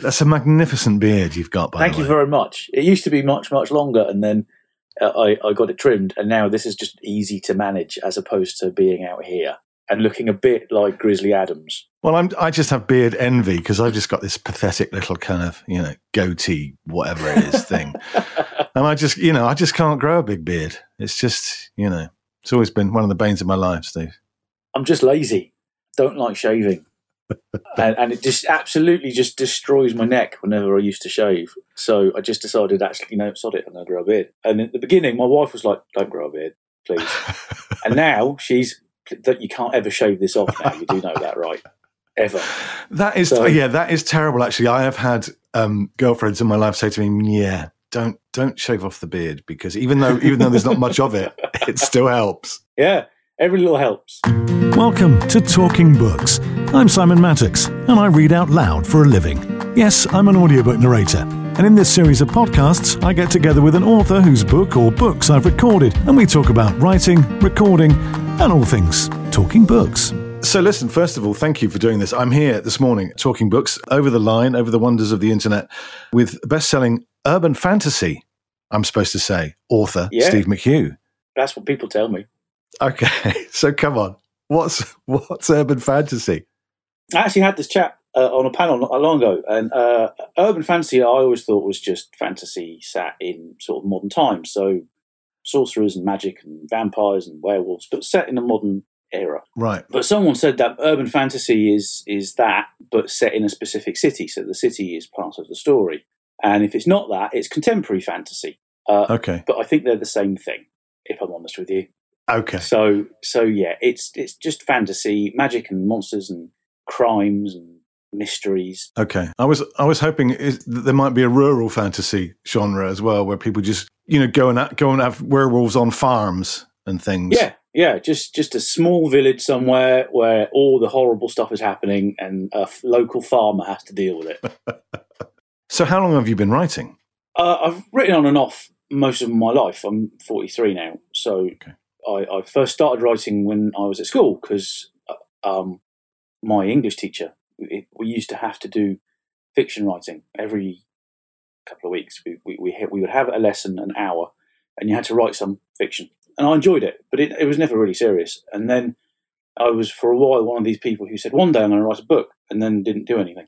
That's a magnificent beard you've got, by Thank you very much. It used to be much, much longer, and then uh, I, I got it trimmed, and now this is just easy to manage as opposed to being out here and looking a bit like Grizzly Adams. Well, I'm, I just have beard envy because I've just got this pathetic little kind of, you know, goatee, whatever it is thing. and I just, you know, I just can't grow a big beard. It's just, you know, it's always been one of the banes of my life, Steve. I'm just lazy. Don't like shaving. And, and it just absolutely just destroys my neck whenever I used to shave. So I just decided, actually, you know, sod it, I'm going to grow a beard. And at the beginning, my wife was like, don't grow a beard, please. and now she's, that you can't ever shave this off now. You do know that, right? Ever. That is, So- yeah, that is terrible. Actually, I have had um, girlfriends in my life say to me, "Yeah, don't don't shave off the beard because even though even though there's not much of it, it still helps." Yeah, every little helps. Welcome to Talking Books. I'm Simon Maddox, and I read out loud for a living. Yes, I'm an audiobook narrator, and in this series of podcasts, I get together with an author whose book or books I've recorded, and we talk about writing, recording, and all things talking books. So, listen, first of all, thank you for doing this. I'm here this morning talking books over the line, over the wonders of the internet, with best selling urban fantasy, I'm supposed to say, author Yeah. Steve McHugh. That's what people tell me. Okay, so come on. What's what's urban fantasy? I actually had this chat uh, on a panel not long ago, and uh, urban fantasy I always thought was just fantasy sat in sort of modern times. So sorcerers and magic and vampires and werewolves, but set in a modern era. Right. But someone said that urban fantasy is is that, but set in a specific city. So the city is part of the story. And if it's not that, it's contemporary fantasy. Uh, Okay. But I think they're the same thing, if I'm honest with you. Okay. So so yeah, it's it's just fantasy, magic and monsters and crimes and mysteries. Okay. I was I was hoping is, that there might be a rural fantasy genre as well, where people just you know go and go and have werewolves on farms and things. Yeah, yeah, just just a small village somewhere where all the horrible stuff is happening, and a f- local farmer has to deal with it. So how long have you been writing? uh, I've written on and off most of my life. I'm 43 now, so Okay. I, I first started writing when I was at school because um, my English teacher it, we used to have to do fiction writing every couple of weeks. We we we, ha- we would have a lesson an hour, and you had to write some fiction, and I enjoyed it, but it, it was never really serious. And then I was for a while one of these people who said one day I'm going to write a book, and then didn't do anything.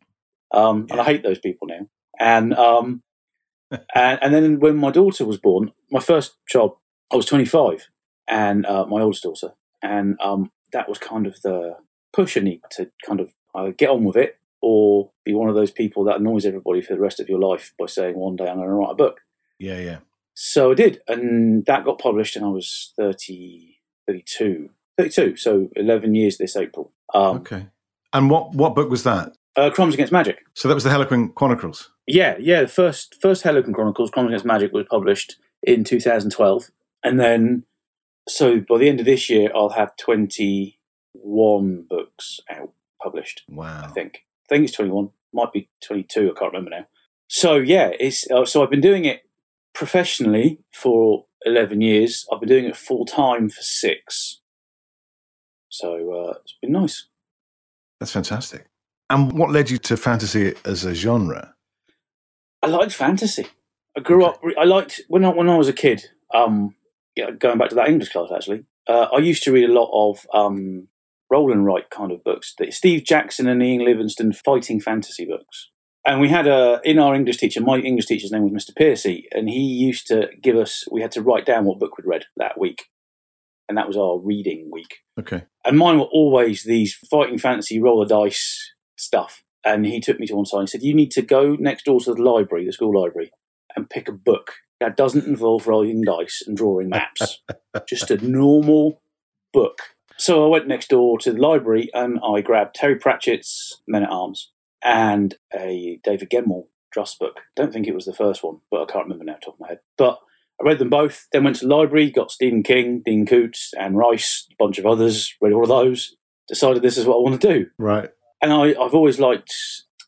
Um, And I hate those people now. And um, and, and then when my daughter was born, my first child, I was 25, and uh, my oldest daughter, and um, that was kind of the push I need to kind of either get on with it or be one of those people that annoys everybody for the rest of your life by saying one day I'm going to write a book. Yeah, yeah. So I did, and that got published, and I was 30, 32, 32, so 11 years this April. Um, Okay. And what what book was that? uh, Crimes Against Magic. So that was the Hellequin Chronicles. Yeah, yeah. The first first Hellequin Chronicles, Crimes Against Magic, was published in 2012, and then so by the end of this year, I'll have 21 books out published. Wow. I think. I think it's 21. Might be 22. I can't remember now. So yeah, it's uh, so I've been doing it professionally for 11 years. I've been doing it full time for six. So uh, it's been nice. That's fantastic. And what led you to fantasy as a genre? I liked fantasy. I grew up. I liked when I when I was a kid. Um, yeah, going back to that English class actually, uh, I used to read a lot of um, roll and write kind of books. The Steve Jackson and Ian Livingstone fighting fantasy books. And we had a in our English teacher. My English teacher's name was Mr. Piercy, and he used to give us. We had to write down what book we'd read that week, and that was our reading week. Okay. And mine were always these fighting fantasy roller dice stuff. And he took me to one side and said, You need to go next door to the library, the school library, and pick a book that doesn't involve rolling dice and drawing maps. Just a normal book. So I went next door to the library and I grabbed Terry Pratchett's Men at Arms and a David Gemmell Trust book. Don't think it was the first one, but I can't remember now off top of my head. But I read them both, then went to the library, got Stephen King, Dean Koontz, Anne Rice, a bunch of others, read all of those, decided this is what I want to do. Right. And I, I've always liked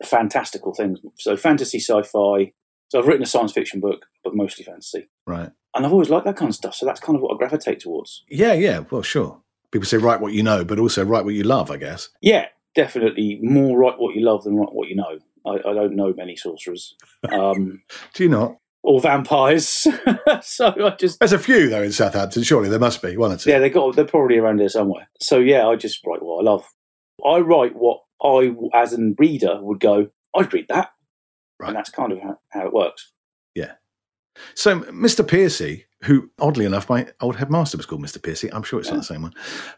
fantastical things. So fantasy, sci-fi. So I've written a science fiction book, but mostly fantasy. Right. And I've always liked that kind of stuff. So that's kind of what I gravitate towards. Yeah, yeah. Well, sure. People say write what you know, but also write what you love, I guess. Yeah, definitely more write what you love than write what you know. I, I don't know many sorcerers. Um, Do you not? or vampires. so I just There's a few though in Southampton. Surely there must be one or two. yeah, they got they're probably around there somewhere. So yeah, I just write what I love. I write what I, as a reader, would go. I'd read that, Right. and that's kind of how, how it works. Yeah. So Mr. Piercy, who oddly enough my old headmaster was called Mr. Piercy. I'm sure it's not the same one.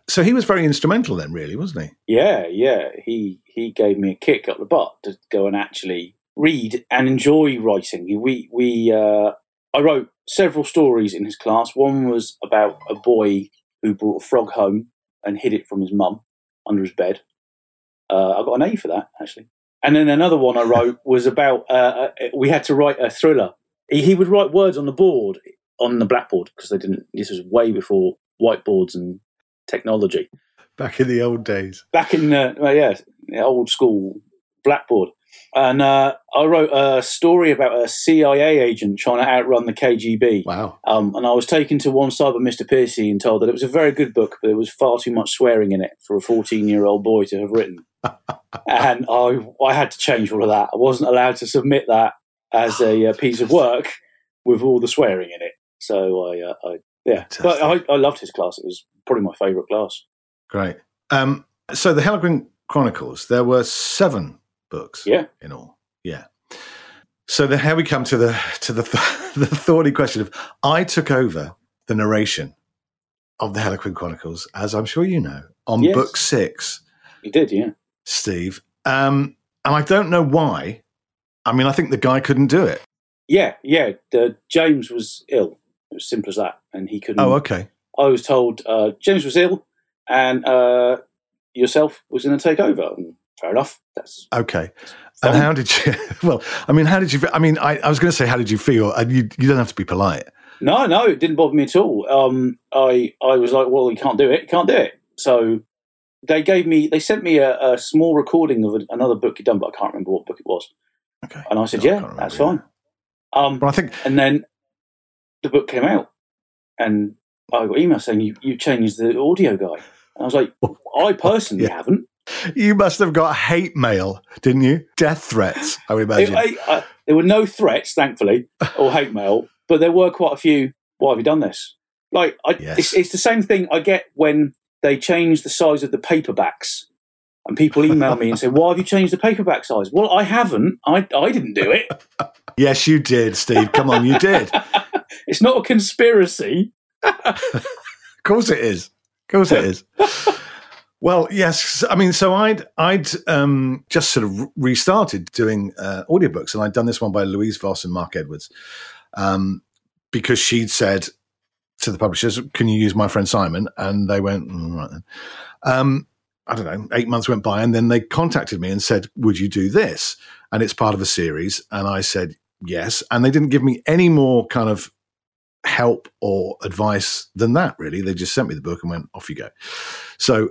So he was very instrumental then, really, wasn't he? Yeah, yeah. He he gave me a kick up the butt to go and actually read and enjoy writing. We we uh, I wrote several stories in his class. One was about a boy who brought a frog home and hid it from his mum under his bed. Uh, I got an A for that actually. And then another one I wrote was about uh, uh, we had to write a thriller. He, he would write words on the board on the blackboard because they didn't. This was way before whiteboards and technology Back in the old days. back in the well, yeah the old school blackboard and uh, i wrote a story about a cia agent trying to outrun the kgb Wow. um, and i was taken to one side by mr piercy and told that it was a very good book but there was far too much swearing in it for a 14 year old boy to have written and I, I had to change all of that i wasn't allowed to submit that as a, uh piece of work with all the swearing in it so i, uh, I yeah but I, I loved his class it was probably my favourite class Great. Um, so the Hellequin Chronicles, there were seven books yeah in all. Yeah. So then here we come to the to the the thorny question of I took over the narration of the Hellequin Chronicles, as I'm sure you know, on Yes. book six, you did yeah Steve. Um, and I don't know why. I mean, I think the guy couldn't do it. Yeah, yeah. The, James was ill. It was simple as that, and he couldn't. Oh, okay. I was told uh, James was ill, and uh, yourself was going to take over. And fair enough. That's Okay. fine. And how did you? Well, I mean, how did you? I mean, I, I was going to say, how did you feel? And you, you don't have to be polite. no, no, it didn't bother me at all. Um, I I was like, well, you can't do it. You can't do it. So they gave me. They sent me a, a small recording of a, another book you'd done, but I can't remember what book it was. Okay. And I said, No, yeah, can't that's fine. Um, But I think And then the book came out, and I got email saying you you changed the audio guy. And I was like, I personally Yeah. haven't. you must have got hate mail, didn't you? Death threats, I would It- imagine. I- I- there were no threats, thankfully, or hate mail, but there were quite a few. Why have you done this? Like, I, Yes. it's, it's the same thing I get when they change the size of the paperbacks. And people email me and say, "Why have you changed the paperback size?" Well, I haven't. I I didn't do it. yes, you did, Steve. Come on, you did. It's not a conspiracy. Of course it is. Of course it is. Well, yes. I mean, so I'd I'd um, just sort of restarted doing uh, audiobooks, and I'd done this one by Louise Voss and Mark Edwards, um, because she'd said to the publishers, "Can you use my friend Simon?" And they went, "Mm, "Right then." Um, I don't know. Eight months went by, and then they contacted me and said, "Would you do this?" And it's part of a series, and I said yes. And they didn't give me any more kind of help or advice than that. Really, they just sent me the book and went, "Off you go." So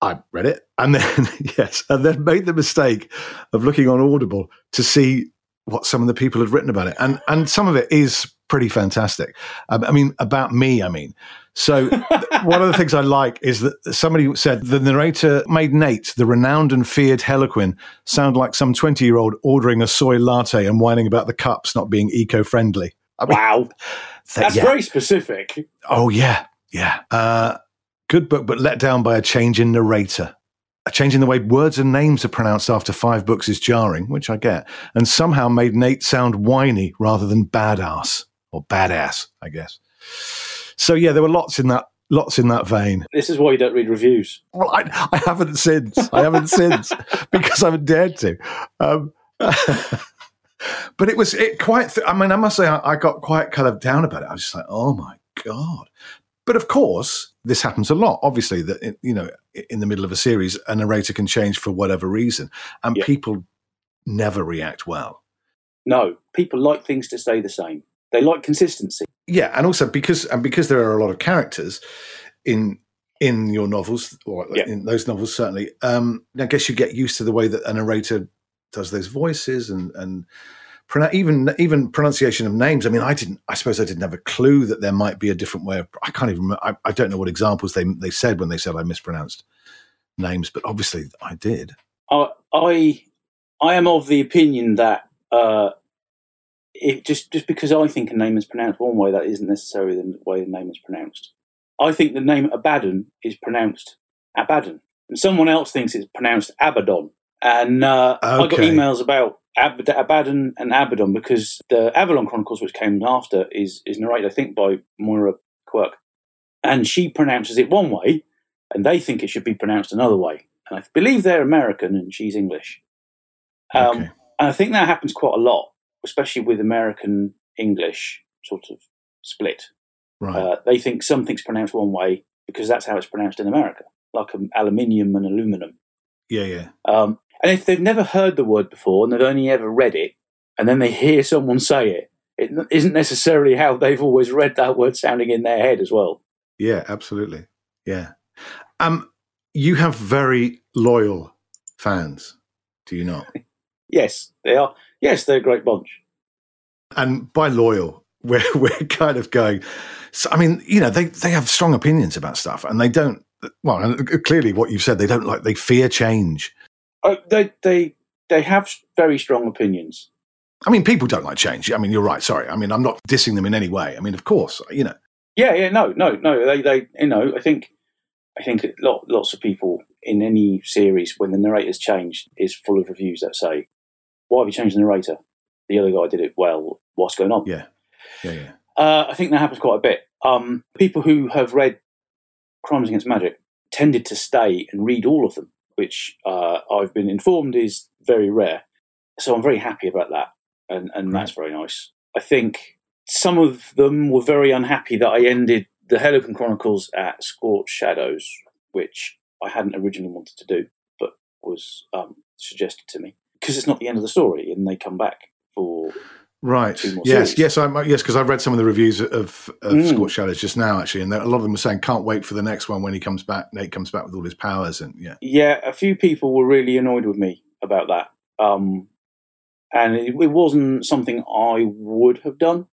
I read it and then, yes, and then made the mistake of looking on Audible to see what some of the people had written about it. And, and some of it is pretty fantastic. Um, I mean, about me, I mean. So one of the things I like is that somebody said the narrator made Nate, the renowned and feared Hellequin, sound like some 20 year old ordering a soy latte and whining about the cups not being eco friendly. I mean, Wow, th- that's yeah. very specific. Oh yeah, yeah. Uh, good book, but let down by a change in narrator. A change in the way words and names are pronounced after five books is jarring, which I get, and somehow made Nate sound whiny rather than badass or badass, I guess. So yeah, there were lots in that, lots in that vein. This is why you don't read reviews. Well, I, I haven't since. I haven't since because I haven't dared to. Um, but it was it quite. Th- I mean, I must say, I, I got quite kind of down about it. I was just like, oh my god. But of course, this happens a lot. Obviously, that you know, in the middle of a series, a narrator can change for whatever reason, and Yeah. people never react well. No, people like things to stay the same. They like consistency. Yeah, and also because and because there are a lot of characters in in your novels or Yeah. in those novels certainly. Um, I guess you get used to the way that a narrator does those voices and and even even pronunciation of names. I mean, I didn't. I suppose I didn't have a clue that there might be a different way of. I can't even. I, I don't know what examples they they said when they said I mispronounced names, but obviously I did. I, I I am of the opinion that uh, it just just because I think a name is pronounced one way, that isn't necessarily the way the name is pronounced. I think the name Abaddon is pronounced Abaddon, and someone else thinks it's pronounced Abaddon. And uh, I got emails about Ab- Abaddon and Abaddon because the Avalon Chronicles, which came after, is is narrated, I think, by Moira Quirk, and she pronounces it one way, and they think it should be pronounced another way. And I believe they're American and she's English. Um, Okay. And I think that happens quite a lot, especially with American English sort of split. Right. Uh, they think something's pronounced one way because that's how it's pronounced in America, like um, aluminium and aluminum. yeah, yeah. Um, and if they've never heard the word before and they've only ever read it, and then they hear someone say it, it isn't necessarily how they've always read that word sounding in their head as well. Yeah, absolutely. Yeah. Um, you have very loyal fans, do you not? Yes, they are. Yes, they're a great bunch. and by loyal, we're we're kind of going. So, I mean, you know, they they have strong opinions about stuff, and they don't. Well, and clearly, what you've said, they don't like. They fear change. Uh, they they they have very strong opinions. I mean, people don't like change. I mean, you're right. Sorry. I mean, I'm not dissing them in any way. I mean, of course, you know. Yeah, yeah, no, no, no. They, they, you know, I think, I think lot, lots of people in any series when the narrator's changed is full of reviews that say, "Why have you changed the narrator? The other guy did it well. What's going on?" Yeah, yeah, yeah. Uh, I think that happens quite a bit. Um, people who have read Crimes Against Magic tended to stay and read all of them, which uh, I've been informed is very rare. So I'm very happy about that, and, and that's very nice. I think some of them were very unhappy that I ended the Hellequin Chronicles at Scorched Shadows, which I hadn't originally wanted to do, but was um, suggested to me because it's not the end of the story, and they come back for Right. Yes. series. Yes. I yes because I've read some of the reviews of, of Mm. Shadows just now actually, and a lot of them were saying can't wait for the next one when he comes back. Nate comes back with all his powers, and yeah, Yeah, a few people were really annoyed with me about that. Um, and it, it wasn't something I would have done.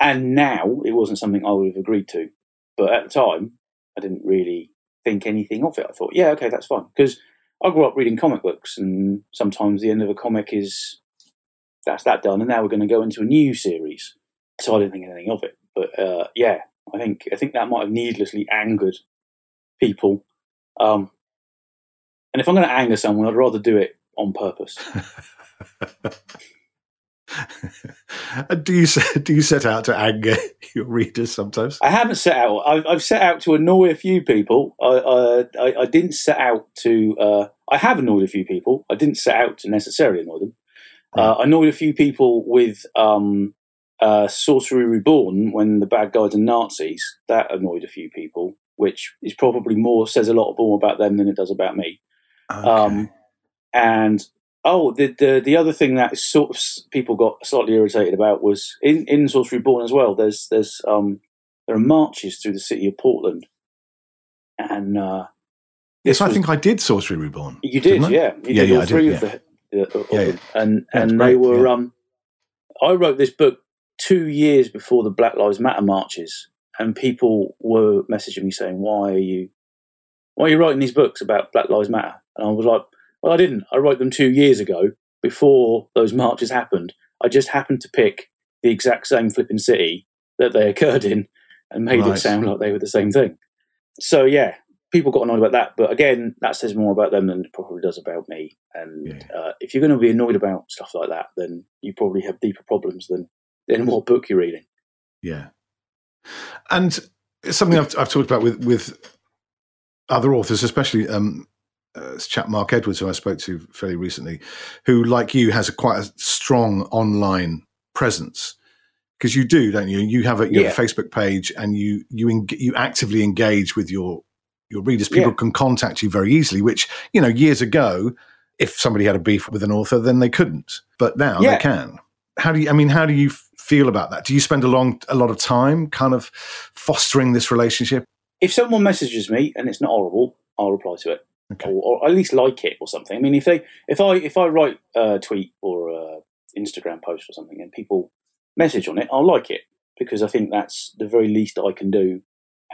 And now it wasn't something I would have agreed to. But at the time, I didn't really think anything of it. I thought, yeah, okay, that's fine. Because I grew up reading comic books, and sometimes the end of a comic is that's that done, and now we're going to go into a new series. So I didn't think anything of it. But uh, yeah, I think I think that might have needlessly angered people. Um, and if I'm going to anger someone, I'd rather do it on purpose. do you set- do you set out to anger your readers sometimes? I haven't set out. I've, I've set out to annoy a few people. I, I, I, didn't set out to. Uh, I have annoyed a few people. I didn't set out to necessarily annoy them. Uh, I annoyed a few people with um, uh, Sorcery Reborn when the bad guys are Nazis. That annoyed a few people, which is probably more says a lot more about them than it does about me. Okay. Um, and oh, the, the the other thing that sort of people got slightly irritated about was in in Sorcery Born as well. There's there's um there are marches through the city of Portland, and uh, yes, I think I did Sorcery Reborn. you did, yeah, you Yeah, did yeah, all I did, three yeah. of the, the of Yeah, them. and Yeah, and they great, were yeah. um. I wrote this book two years before the Black Lives Matter marches, and people were messaging me saying, "Why are you, why are you writing these books about Black Lives Matter?" And I was like, "Well, I didn't. I wrote them two years ago before those marches happened. I just happened to pick the exact same flipping city that they occurred in, and made Right. it sound like they were the same thing." So yeah, people got annoyed about that. But again, that says more about them than it probably does about me. And Yeah. uh, if you're going to be annoyed about stuff like that, then you probably have deeper problems than than what book you're reading. Yeah, and it's something I've, I've talked about with with other authors, especially um, uh, chap Mark Edwards, who I spoke to fairly recently, who, like you, has a quite a strong online presence. Because you do, don't you? You have a you have a Facebook page, and you you eng- you actively engage with your your readers. People Yeah. can contact you very easily. Which you know, years ago, if somebody had a beef with an author, then they couldn't. But now Yeah. they can. How do you? I mean, how do you f- feel about that? Do you spend a long, a lot of time, kind of fostering this relationship? If someone messages me and it's not horrible, I'll reply to it, Okay. or, or at least like it or something. I mean, if they if I if I write a tweet or a Instagram post or something and people message on it, I'll like it because I think that's the very least I can do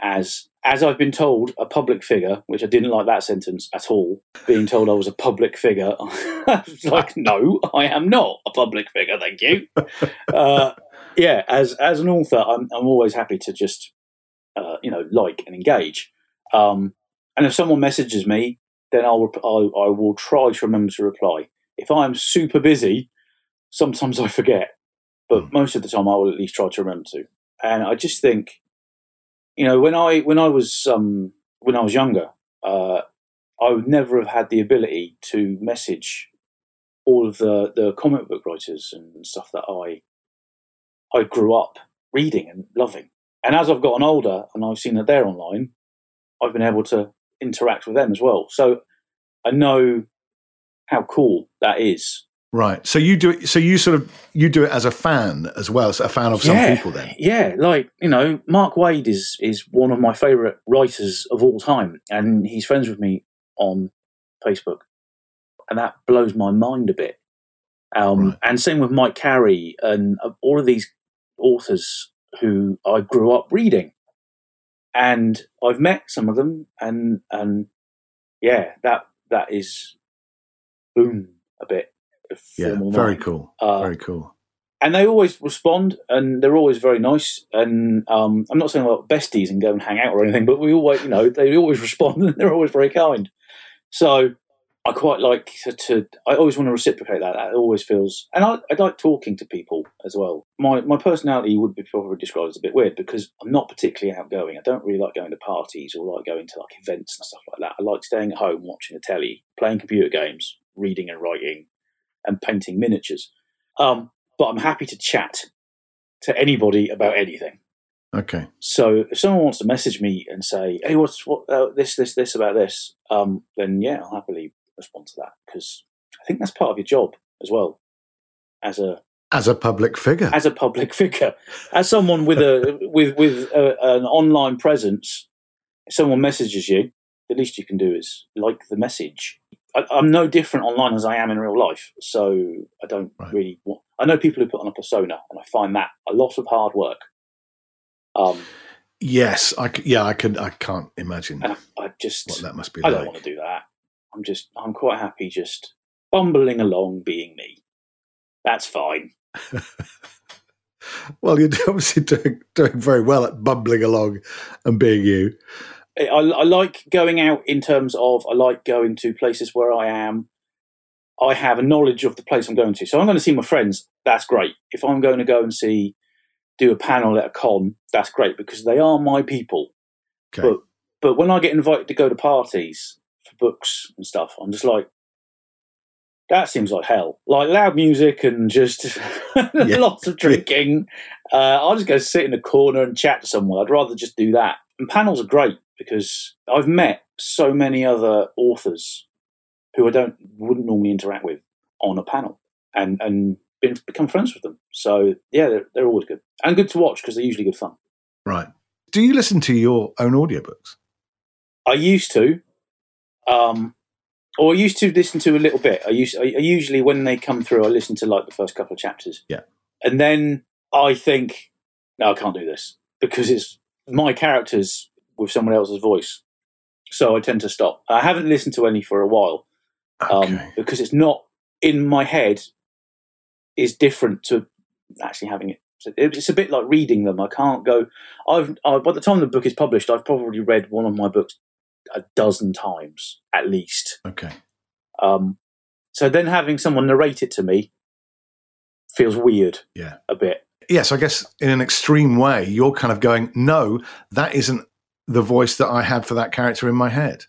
as as I've been told a public figure, which I didn't like that sentence at all. Being told I was a public figure, I was like, no, I am not a public figure. Thank you. Uh, yeah, as as an author, I'm I'm always happy to just uh, you know like and engage. Um, and if someone messages me, then I'll I, I will try to remember to reply. If I'm super busy, sometimes I forget, but Mm. most of the time I will at least try to remember to. And I just think, you know, when I when I was um, when I was younger, uh, I would never have had the ability to message all of the the comic book writers and stuff that I I grew up reading and loving. And as I've gotten older and I've seen that they're online, I've been able to interact with them as well. So I know how cool that is. Right. So you do it. So you sort of you do it as a fan as well. So a fan of some Yeah. people. Then. Yeah, like you know, Mark Waid is is one of my favorite writers of all time, and he's friends with me on Facebook, and that blows my mind a bit. Um, Right. And same with Mike Carey and uh, all of these authors who I grew up reading, and I've met some of them, and and yeah, that that is boom a bit. Yeah. Very mind. cool. Uh, very cool. and they always respond and they're always very nice and um, i'm not saying about besties and go and hang out or anything but we always you know they always respond and they're always very kind so i quite like to, to i always want to reciprocate that that always feels and I, I like talking to people as well my my personality would be probably described as a bit weird because i'm not particularly outgoing i don't really like going to parties or like going to like events and stuff like that i like staying at home watching the telly playing computer games reading and writing and painting miniatures um, but I'm happy to chat to anybody about anything. Okay. So if someone wants to message me and say, "Hey, what's what uh, this, this, this about this?" Um, then yeah, I'll happily respond to that because I think that's part of your job as well, as a As a public figure. as a public figure, as someone with a with with a, an online presence. If someone messages you, the least you can do is like the message. I, I'm no different online as I am in real life, so I don't Right. really. Want, I know people who put on a persona, and I find that a lot of hard work. Um, yes. i Yeah. I can. I can't imagine I, I just what that must be I like. don't want to do that. I'm just I'm quite happy just bumbling along, being me. That's fine. Well, you're obviously doing doing very well at bumbling along and being you. I, I like going out in terms of I like going to places where I am. I have a knowledge of the place I'm going to. So I'm going to see my friends. That's great. If I'm going to go and see, do a panel at a con, that's great because they are my people. Okay. But but when I get invited to go to parties books and stuff, I'm just like, that seems like hell. Like loud music and just lots of drinking. Uh, I'll just go sit in a corner and chat to someone. I'd rather just do that. And panels are great because I've met so many other authors who I don't wouldn't normally interact with on a panel, and and been, become friends with them. So yeah, they're, they're always good and good to watch because they're usually good fun. Right. Do you listen to your own audiobooks? I used to, um, or I used to listen to a little bit. I used I, I usually when they come through, I listen to like the first couple of chapters. Yeah. and then I think, no, I can't do this because it's my characters with someone else's voice. So I tend to stop. I haven't listened to any for a while um, Okay. because it's not in my head. Is different to actually having it. It's a bit like reading them. I can't go. I've I, by the time the book is published, I've probably read one of my books a dozen times at least. okay. Um, so then having someone narrate it to me feels weird. Yeah. a bit. Yes, I guess in an extreme way, you're kind of going, no, that isn't the voice that I had for that character in my head.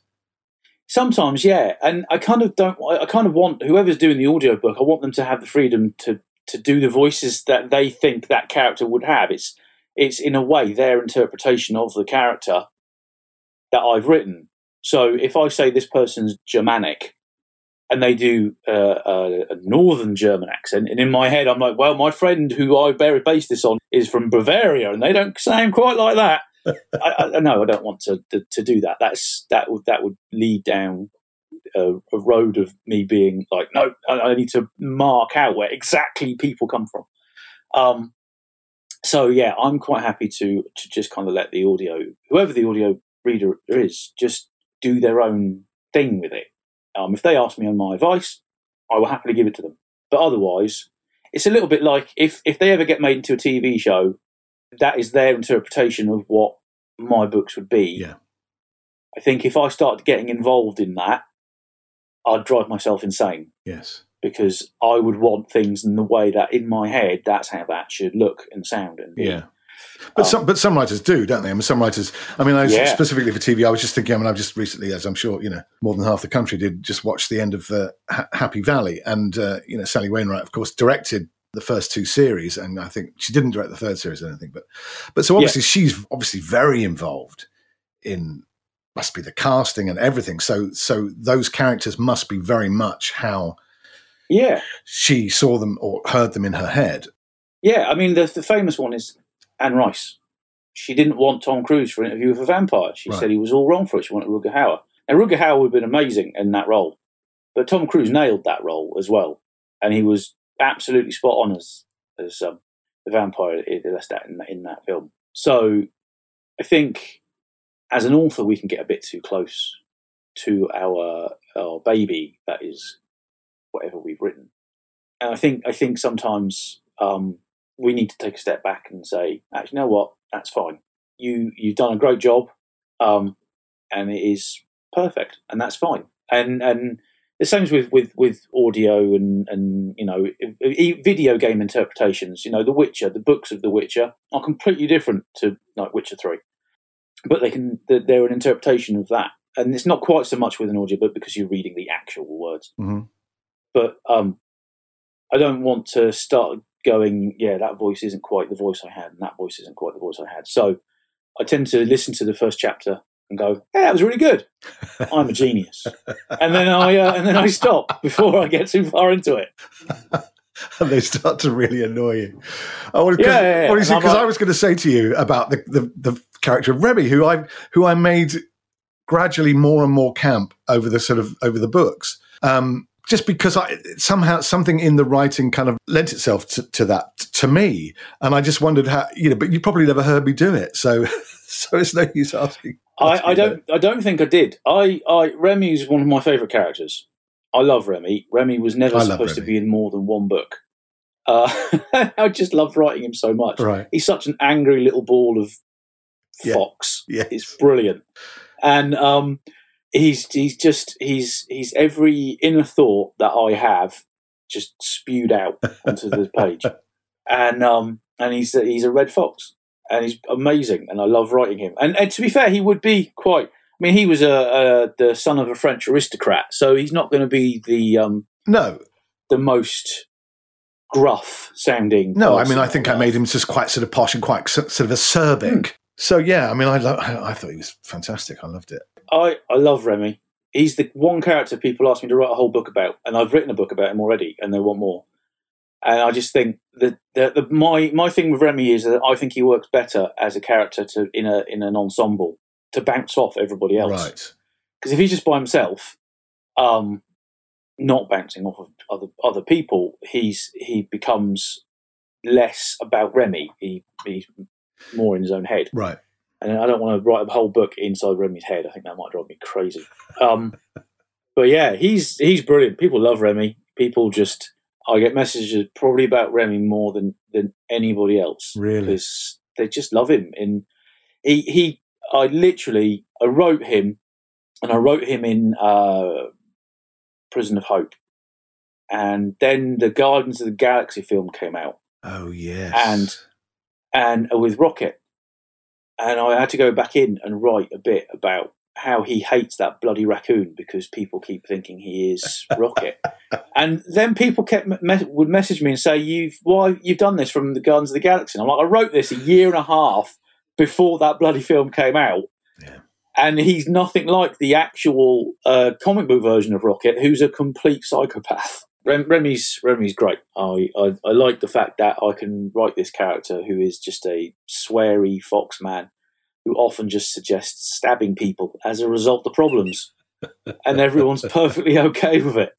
Sometimes, yeah, and I kind of don't. I I kind of want whoever's doing the audiobook. I want them to have the freedom to to do the voices that they think that character would have. It's it's in a way their interpretation of the character that I've written. So if I say this person's Germanic, and they do uh, a, a northern German accent, and in my head I'm like, well, my friend who I ba- based this on is from Bavaria, and they don't sound quite like that. I, I no, I don't want to, to to do that. That's that would that would lead down a, a road of me being like, no, I, I need to mark out where exactly people come from. Um, so yeah, I'm quite happy to to just kind of let the audio, whoever the audio reader is, just do their own thing with it. Um, if they ask me on my advice, I will happily give it to them. But otherwise, it's a little bit like if if they ever get made into a TV show, that is their interpretation of what my books would be. Yeah. I think if I started getting involved in that, I'd drive myself insane Yes. because I would want things in the way that in my head that's how that should look and sound and. Yeah. But some, but some writers do, don't they? I mean, some writers. I mean, I Yeah. specifically for TV, I was just thinking. I mean, I've just recently, as I'm sure you know, more than half the country did, just watch the end of uh, ha- Happy Valley, and uh, you know, Sally Wainwright, of course, directed the first two series, and I think she didn't direct the third series, I don't think, but but so obviously she's obviously very involved in must be the casting and everything. So so those characters must be very much how Yeah. she saw them or heard them in her head. Yeah, I mean, the, the famous one is Anne Rice. She didn't want Tom Cruise for an interview with a vampire. She Right. said he was all wrong for it. She wanted Rutger Hauer. Now, Rutger Hauer would have been amazing in that role, but Tom Cruise nailed that role as well, and he was absolutely spot on as as um, the vampire Lestat in, in that film. So, I think as an author, we can get a bit too close to our our baby that is whatever we've written, and I think I think sometimes um, we need to take a step back and say, actually, you know what? That's fine. You you've done a great job, um, and it is perfect, and that's fine. And and the same as with with with audio and and you know video game interpretations. You know, The Witcher, the books of The Witcher are completely different to like Witcher Three, but they can they're an interpretation of that, and it's not quite so much with an audiobook because you're reading the actual words Mhm. but um, I don't want to start going, yeah, that voice isn't quite the voice I had, and that voice isn't quite the voice I had. So I tend to listen to the first chapter and go, "Hey, that was really good. I'm a genius," and then I uh, and then I stop before I get too far into it. and they start to really annoy you. Oh, Yeah, yeah, yeah. Because like- I was going to say to you about the, the, the character of Remy, who I who I made gradually more and more camp over the sort of over the books. Um, just because I somehow something in the writing kind of lent itself to, to that to me, and I just wondered how you know. But you probably never heard me do it, so so it's no use asking. I, asking I don't. I don't think I did. I, I Remy is one of my favourite characters. I love Remy. Remy was never supposed to be in more than one book. Uh, I just love writing him so much. right. He's such an angry little ball of Yeah. fox. Yes. It's brilliant, and um, he's he's just he's he's every inner thought that I have just spewed out onto the page, and um, and he's a, he's a red fox, and he's amazing, and I love writing him. And, and to be fair, he would be quite. I mean, he was a, a the son of a French aristocrat, so he's not going to be the um, No, the most gruff sounding. No, I mean, I think I made him just quite sort of posh and quite sort of acerbic. So yeah, I mean, I, lo- I I thought he was fantastic. I loved it. I, I love Remy. He's the one character people ask me to write a whole book about, and I've written a book about him already, and they want more. And I just think that the, the, my my thing with Remy is that I think he works better as a character to in a in an ensemble to bounce off everybody else. Right. Because if he's just by himself, um, not bouncing off of other other people, he's he becomes less about Remy. He he's more in his own head Right. And I don't want to write a whole book inside Remy's head. I think that might drive me crazy. Um, but yeah, he's he's brilliant. People love Remy. People just I get messages probably about Remy more than than anybody else Really? because they just love him. And he he I literally I wrote him and I wrote him in uh, Prison of Hope, and then the Guardians of the Galaxy film came out Oh yes. And- and uh, with Rocket, and I had to go back in and write a bit about how he hates that bloody raccoon because people keep thinking he is Rocket, and then people kept me- would message me and say, "You've why you've done this from the Guardians of the Galaxy?" And I'm like, "I wrote this a year and a half before that bloody film came out." Yeah. And he's nothing like the actual uh, comic book version of Rocket, who's a complete psychopath. Rem- Remy's Remy's great. I, I I like the fact that I can write this character who is just a sweary fox man who often just suggests stabbing people as a result of problems, and everyone's perfectly okay with it.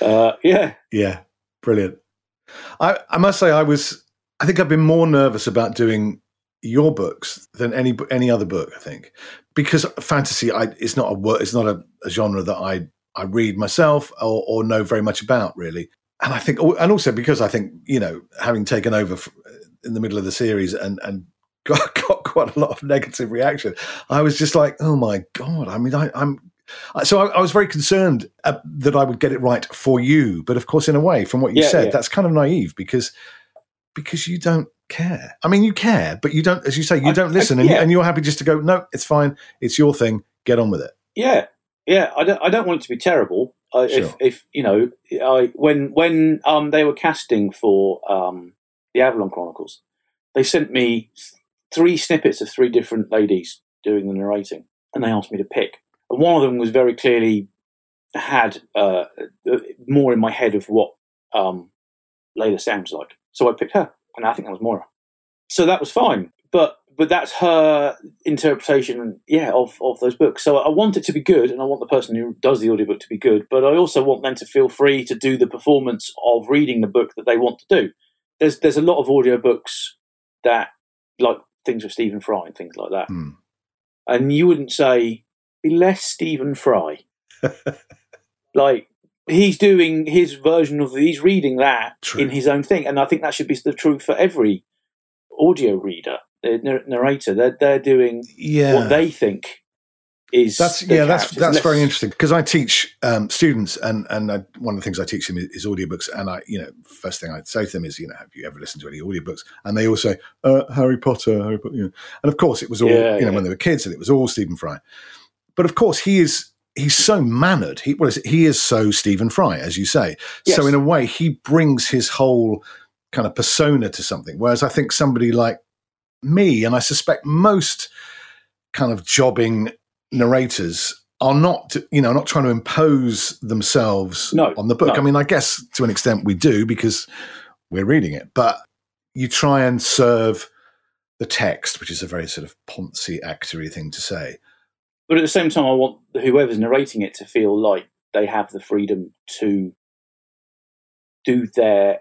Uh, yeah, yeah, brilliant. I I must say I was I think I've been more nervous about doing your books than any any other book. I think because fantasy, I, it's not a it's not a, a, genre that I I read myself or, or, know very much about really. And I think, and also because I think you know, having taken over in the middle of the series and and got, got quite a lot of negative reaction, I was just like, oh my god! I mean, I, am so I, I, was very concerned uh, that I would get it right for you, but of course, in a way, from what you yeah, said, yeah. that's kind of naive because because you don't care. I mean, you care, but you don't, as you say, you I, don't listen, I, yeah. and, and, you're happy just to go, no, it's fine, it's your thing, get on with it. Yeah, yeah. I don't, I don't want it to be terrible. Uh, sure. If, if you know, I when when um they were casting for um the Avalon Chronicles, they sent me three snippets of three different ladies doing the narrating, and they asked me to pick. And one of them was very clearly had uh, uh more in my head of what um, Layla sounds like, so I picked her and I think that was Moira. So that was fine, but but that's her interpretation, yeah, of of those books. So I want it to be good, and I want the person who does the audiobook to be good, but I also want them to feel free to do the performance of reading the book that they want to do. There's there's a lot of audiobooks that like things with Stephen Fry and things like that, mm. and you wouldn't say be less Stephen Fry. like he's doing his version of he's reading that True. in his own thing, and I think that should be the truth for every audio reader, the narrator. They're they're doing yeah. what they think is that's yeah that's that's very interesting because I teach um, students and and I, one of the things I teach them is, is, audiobooks and I you know first thing I say to them is you know have you ever listened to any audiobooks and they all say uh, Harry Potter Harry Potter you know. and of course it was all yeah, you know yeah. when they were kids and it was all Stephen Fry but of course he is he's so mannered. He well, he is so Stephen Fry, as you say. Yes. So in a way, he brings his whole kind of persona to something. Whereas I think somebody like me, and I suspect most kind of jobbing narrators are not, you know, not trying to impose themselves no, on the book. No. I mean, I guess to an extent we do because we're reading it, but you try and serve the text, which is a very sort of poncy, actory thing to say but at the same time, I want whoever's narrating it to feel like they have the freedom to do their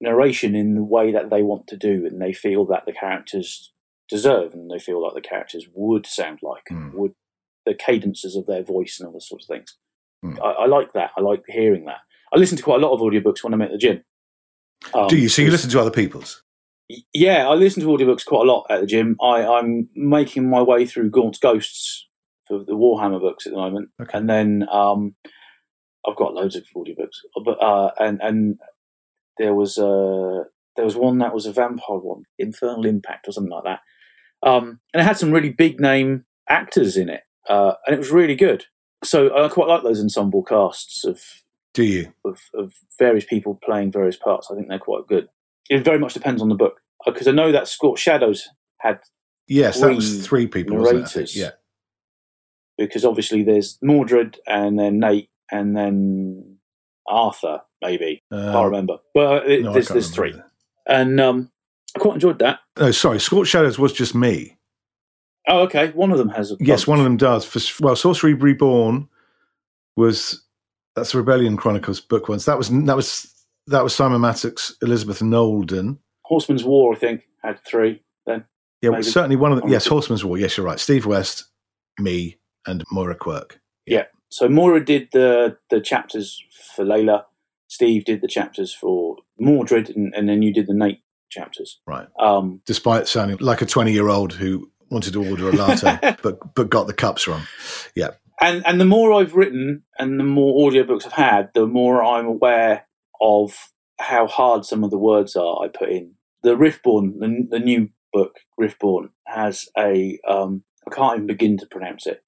narration in the way that they want to do, and they feel that the characters deserve, and they feel like the characters would sound like, mm. would the cadences of their voice and all those sorts of things. Mm. I, I, like that. I like hearing that. I listen to quite a lot of audiobooks when I'm at the gym. Um, do you? So you listen to other people's? Yeah, I listen to audiobooks quite a lot at the gym. I, I'm making my way through Gaunt's Ghosts for the Warhammer books at the moment, okay. and then um, I've got loads of audiobooks. But uh, and and there was a there was one that was a vampire one, Infernal Impact or something like that, um, and it had some really big name actors in it, uh, and it was really good. So I quite like those ensemble casts of. Do you of, of various people playing various parts? I think they're quite good. It very much depends on the book because uh, I know that Scorched Shadows had yes, that was three people. Narrators. Yeah, because obviously there's Mordred and then Nate and then Arthur, maybe. Um, I can't remember. But it, no, there's, there's three. Either. And um, I quite enjoyed that. Oh, sorry. Scorched Shadows was just me. Oh, okay. One of them has a. Yes, one of them does. For, well, Sorcery Reborn was. That's the Rebellion Chronicles book once. That was that was that was Simon Mattox, Elizabeth Knowelden. Horseman's War, I think, had three then. Yeah, well, certainly one of them. Yes, Horseman's War. Yes, you're right. Steve West, me, and Moira Quirk. Yeah. yeah. So Moira did the the chapters for Layla. Steve did the chapters for Mordred, and, and then you did the Nate chapters. Right. Um, Despite sounding like a twenty year old who wanted to order a latte, but but got the cups wrong. Yeah. And and the more I've written and the more audiobooks I've had, the more I'm aware of how hard some of the words are I put in. The Riftborn, the, the new book Riftborn, has a um, I can't even begin to pronounce it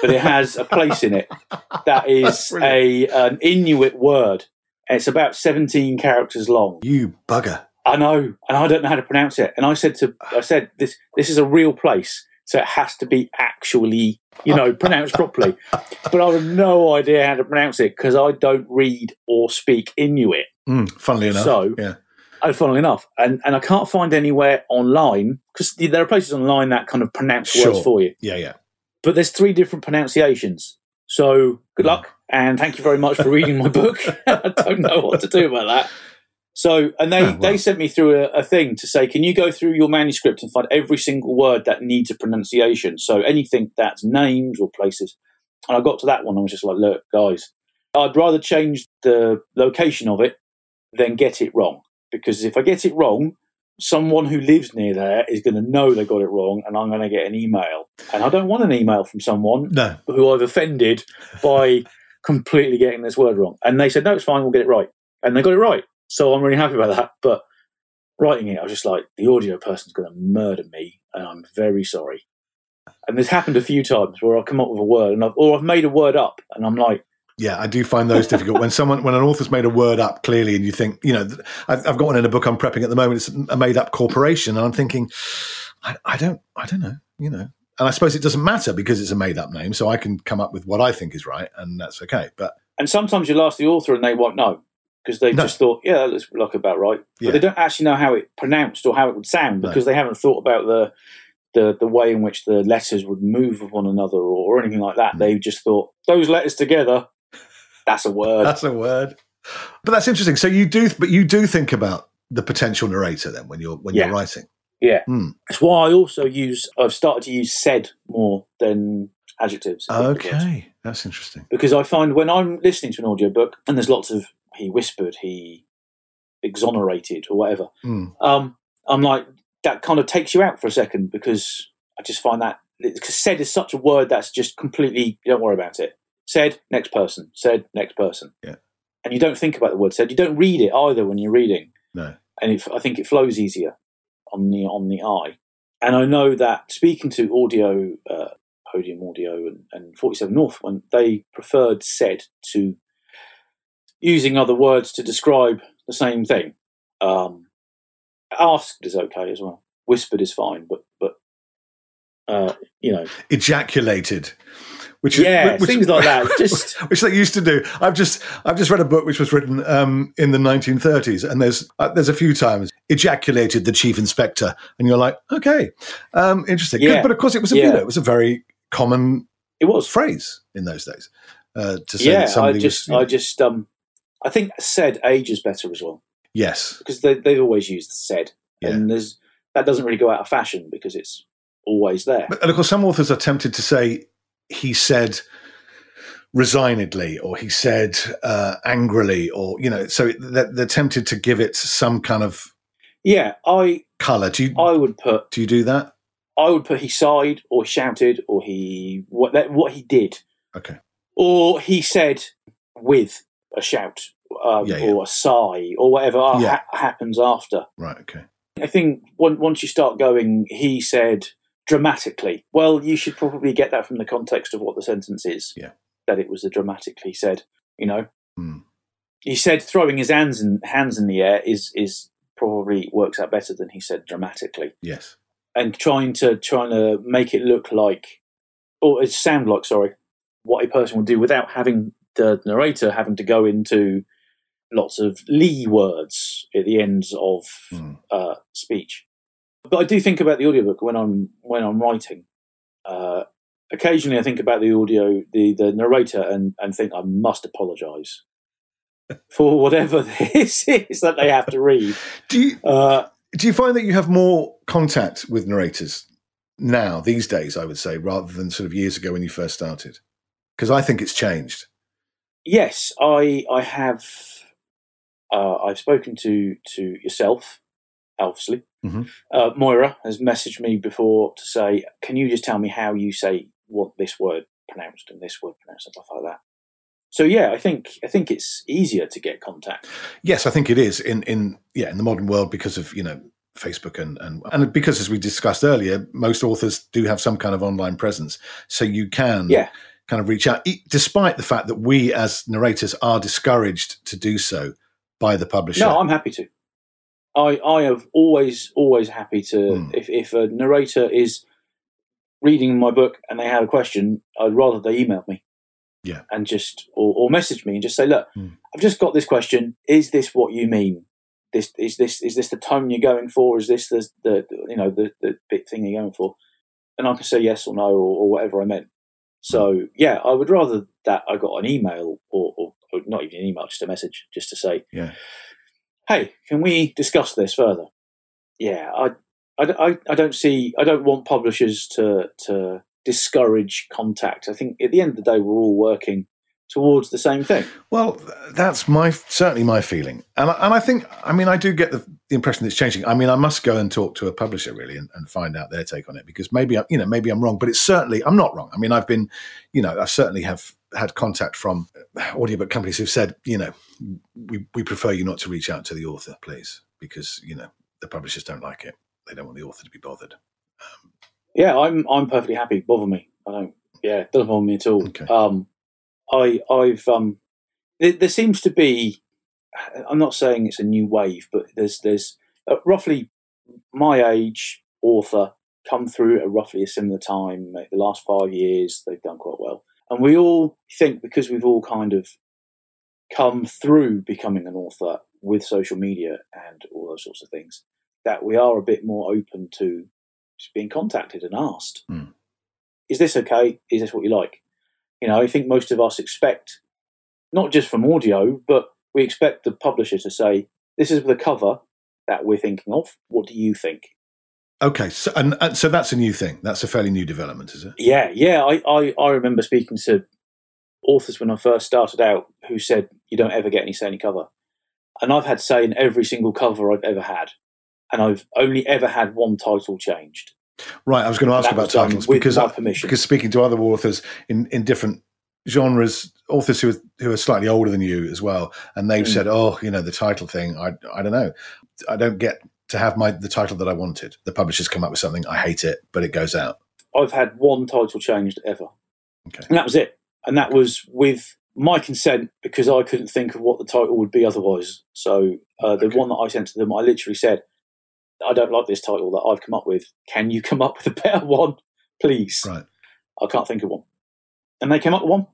but it has a place in it that is a an Inuit word. It's about seventeen characters long. You bugger! I know, and I don't know how to pronounce it. And I said to I said this this is a real place, so it has to be actually you know pronounced properly. But I have no idea how to pronounce it because I don't read or speak Inuit. Mm, funnily enough, so yeah. Oh, funnily enough, and and I can't find anywhere online because there are places online that kind of pronounce sure. words for you. Yeah, yeah but there's three different pronunciations. So good luck and thank you very much for reading my book. I don't know what to do about that. So, and they, Oh, wow. they sent me through a, a thing to say, can you go through your manuscript and find every single word that needs a pronunciation? So anything that's names or places. And I got to that one. I was just like, look, guys, I'd rather change the location of it than get it wrong. Because if I get it wrong, someone who lives near there is going to know they got it wrong and I'm going to get an email. And I don't want an email from someone No. who I've offended by completely getting this word wrong. And they said, no, it's fine, we'll get it right. And they got it right. So I'm really happy about that. But writing it, I was just like, the audio person's going to murder me, and I'm very sorry. And this happened a few times where I'll come up with a word, and I've, or I've made a word up, and I'm like, Yeah, I do find those difficult when someone when an author's made a word up clearly, and you think, you know, I've, I've got one in a book I'm prepping at the moment. It's a made up corporation, and I'm thinking, I, I don't, I don't know, you know. And I suppose it doesn't matter because it's a made up name, so I can come up with what I think is right, and that's okay. But and sometimes you'll ask the author and they won't know because they No. just thought, yeah, that looks like about right. Yeah. But they don't actually know how it pronounced or how it would sound No. because they haven't thought about the, the the way in which the letters would move with one another or, or anything like that. Mm. They just thought, those letters together, that's a word. that's a word. But that's interesting. So you do, but you do think about the potential narrator then when you're when Yeah. you're writing. Yeah. Hmm. That's why I also use, I've started to use said more than adjectives. Okay, that's interesting. Because I find when I'm listening to an audiobook and there's lots of he whispered, he exonerated, or whatever, Hmm. um, I'm like, that kind of takes you out for a second because I just find that, because said is such a word that's just completely, you don't worry about it. Said, next person. Said, next person. Yeah. And you don't think about the word said. You don't read it either when you're reading No. and it, I think it flows easier on the on the eye. And I know that speaking to audio, uh, Podium Audio and, and 47 North, when they preferred said to using other words to describe the same thing. Um, asked is okay as well. Whispered is fine, but but uh, you know, Ejaculated, which is yeah, which, things like that. Just which they used to do. I've just I've just read a book which was written um, in the 1930s, and there's uh, there's a few times ejaculated the chief inspector, and you're like, okay, um, interesting. Yeah. But of course, it was a Yeah. you know, it was a very common it was phrase in those days uh, to say something. yeah. I just was. I just um, I think said ages better as well. yes, because they, they've always used said, Yeah. and there's that doesn't really go out of fashion because it's always there. but, and of course, some authors are tempted to say he said resignedly or he said uh, angrily or you know so they're, they're tempted to give it some kind of yeah, I color do you I would put do you do that I would put he sighed or shouted or he what that, what he did okay or he said with a shout um, Yeah, yeah. or a sigh or whatever Yeah. ha- happens after. right okay I think on- once you start going, he said dramatically. Well, you should probably get that from the context of what the sentence is. Yeah. That it was a dramatically said. You know, Hmm. he said throwing his hands in hands in the air is is probably works out better than he said dramatically. yes And trying to trying to make it look like, or it sound like, sorry, what a person would do without having the narrator having to go into lots of lee words at the ends of Hmm. uh, speech. But I do think about the audiobook when I'm when I'm writing. Uh, occasionally, I think about the audio, the the narrator, and and think I must apologise for whatever this is that they have to read. do you Uh, do you find that you have more contact with narrators now these days i would say rather than sort of years ago when you first started because i think it's changed yes, I I have. Uh, I've spoken to to yourself, obviously. Mhm. Uh, Moira has messaged me before to say, "Can you just tell me how you say what this word pronounced and this word pronounced and stuff like that?" So yeah, I think I think it's easier to get contact. yes i think it is in in yeah in the modern world because of you know facebook and and and because as we discussed earlier most authors do have some kind of online presence so you can Yeah. kind of reach out despite the fact that we as narrators are discouraged to do so by the publisher No, I'm happy to. I I have always always happy to Hmm. if if a narrator is reading my book and they have a question, I'd rather they email me. Yeah. And just or, or message me and just say, look, Hmm. I've just got this question. Is this what you mean? This is this is this the tone you're going for? Is this the the you know the the big thing you're going for? And I can say yes or no or, or whatever I meant. So yeah, I would rather that I got an email or, or, or not even an email, just a message, just to say, Yeah. "Hey, can we discuss this further?" Yeah, I, I, I don't see. I don't want publishers to to discourage contact. I think at the end of the day, we're all working towards the same thing. Well, that's my certainly my feeling, and I, and I think I mean I do get the, the impression that it's changing. I mean, I must go and talk to a publisher really and, and find out their take on it because maybe I, you know maybe I'm wrong, but it's certainly I'm not wrong. I mean, I've been you know I certainly have had contact from audiobook companies who've said you know we we prefer you not to reach out to the author, please, because you know the publishers don't like it. They don't want the author to be bothered. Um, yeah, I'm I'm perfectly happy. Bother me. I don't. Yeah, doesn't bother me at all. Okay. Um, I I've um, there, there, seems to be. I'm not saying it's a new wave, but there's there's uh, roughly my age author come through at roughly a similar time. The last five years, they've done quite well, and we all think because we've all kind of come through becoming an author with social media and all those sorts of things that we are a bit more open to just being contacted and asked, mm. "Is this okay? Is this what you like?" You know, I think most of us expect not just from audio, but we expect the publisher to say, "This is the cover that we're thinking of. What do you think?" Okay, so and, and so that's a new thing. That's a fairly new development, is it? Yeah, yeah. I, I, I remember speaking to authors when I first started out who said, "You don't ever get any say any cover," and I've had say in every single cover I've ever had, and I've only ever had one title changed. Right, I was going to ask about titles because I, because speaking to other authors in, in different genres, authors who are, who are slightly older than you as well, and they've mm. said, "Oh, you know, the title thing. I I don't know. I don't get to have my the title that I wanted. The publishers come up with something. I hate it, but it goes out." I've had one title changed ever, okay. and that was it. And that was with my consent because I couldn't think of what the title would be otherwise. So uh, the okay. one that I sent to them, I literally said, I don't like this title that I've come up with. Can you come up with a better one, please? Right. I can't think of one. And they came up with one,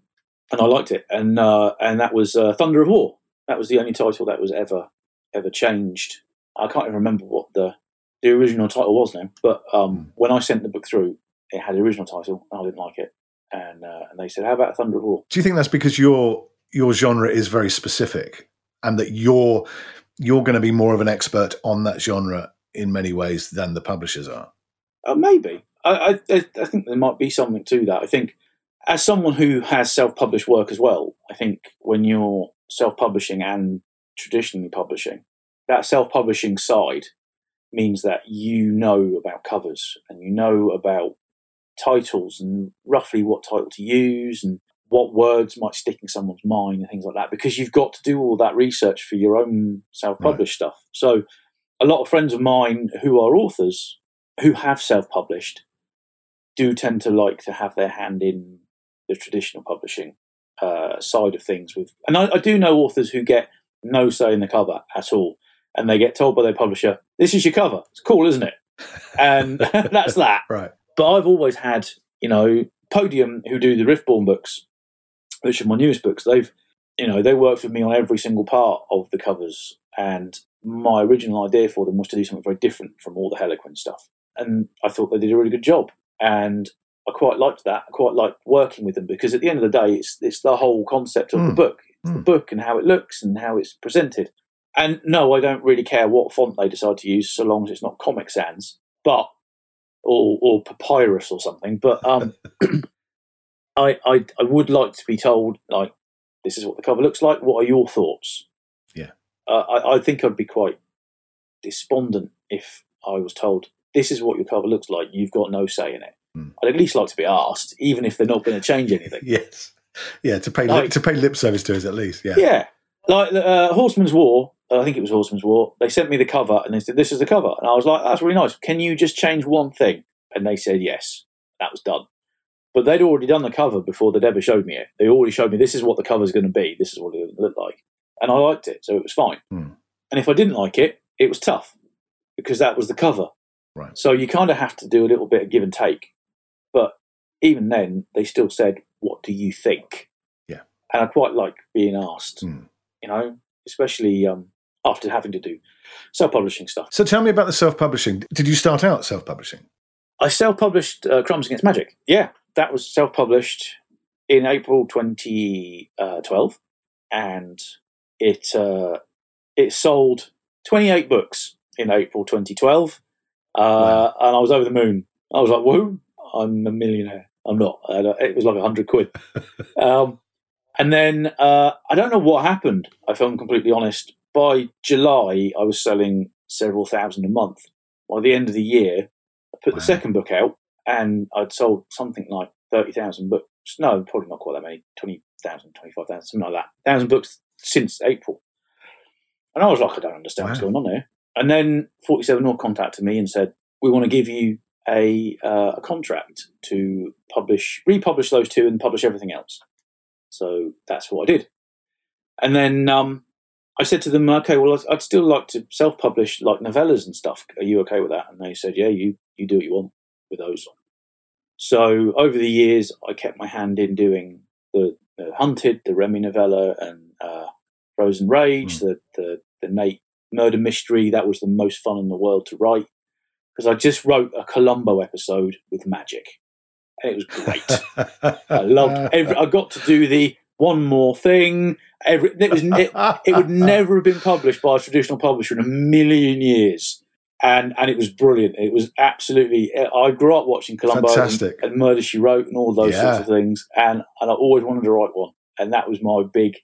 and I liked it. And uh, and that was uh, Thunder of War. That was the only title that was ever ever changed. I can't even remember what the the original title was now. But um, mm. when I sent the book through, it had the original title, and I didn't like it. And uh, and they said, "How about Thunder of War?" Do you think that's because your your genre is very specific, and that you're you're going to be more of an expert on that genre in many ways than the publishers are. Uh, maybe. I, I, I think there might be something to that. I think as someone who has self-published work as well, I think when you're self-publishing and traditionally publishing, that self-publishing side means that you know about covers and you know about titles and roughly what title to use and what words might stick in someone's mind and things like that because you've got to do all that research for your own self-published right. stuff. So a lot of friends of mine who are authors who have self-published do tend to like to have their hand in the traditional publishing uh, side of things. With and I, I, do know authors who get no say in the cover at all, and they get told by their publisher, "This is your cover. It's cool, isn't it?" And that's that. Right. But I've always had, you know, Podium, who do the Riftborn books, which are my newest books. They've, you know, they worked with me on every single part of the covers, and my original idea for them was to do something very different from all the Hellequin stuff. And I thought they did a really good job. And I quite liked that. I quite liked working with them because at the end of the day, it's it's the whole concept of mm. the hmm. book. It's mm. the hmm. book and how it looks and how it's presented. And no, I don't really care what font they decide to use, so long as it's not Comic Sans, but or or Papyrus or something. But um, I, I I would like to be told like this is what the cover looks like. What are your thoughts? Yeah, uh, I, I, think I'd be quite despondent if I was told this is what your cover looks like. You've got no say in it. Mm. I'd at least like to be asked, even if they're not going to change anything. yes, yeah, to pay like, lip, to pay lip service to us at least. Yeah, yeah. Like uh, Horseman's War, I think it was Horseman's War. They sent me the cover and they said, "This is the cover," and I was like, "That's really nice. Can you just change one thing?" And they said, "Yes." That was done. But they'd already done the cover before they'd ever showed me it. They already showed me this is what the cover's going to be. This is what it's going to look like and I liked it, so it was fine. Mm. And if I didn't like it, it was tough because that was the cover. Right. So you kind of have to do a little bit of give and take. But even then, they still said, "What do you think?" Yeah. And I quite like being asked. Mm. You know, especially um, after having to do self-publishing stuff. So tell me about the self-publishing. Did you start out self-publishing? I self-published uh, Crimes Against Magic. Yeah, that was self-published in April 2012, uh, and it uh, it sold 28 books in April 2012. Uh, Wow. And I was over the moon. I was like, whoa, I'm a millionaire. I'm not. It was like 100 quid. um, and then uh, I don't know what happened, if I'm completely honest. By July, I was selling several thousand a month. By the end of the year, I put Wow. the second book out and I'd sold something like 30,000 books. No, probably not quite that many 20,000, 25,000, something like that. 1,000 books since April. And I was like, I don't understand what's going on there. And then 47 North contacted me and said, We want to give you a, uh, a contract to publish, republish those two and publish everything else. So that's what I did. And then um, I said to them, okay, well, I'd- still like to self publish like novellas and stuff. Are you okay with that? And they said, yeah, you, you do what you want with those. So over the years, I kept my hand in doing the, the Hunted, the Remy novella, and uh, Frozen Rage, the, the, the Nate murder mystery. That was the most fun in the world to write because I just wrote a Columbo episode with magic. And it was great. I loved every. I got to do the one more thing. Every it was it, it would never have been published by a traditional publisher in a million years, and and it was brilliant. It was absolutely. Uh, I grew up watching Columbo and, and Murder She Wrote and all those sorts of things, and and I always wanted to write one, and that was my big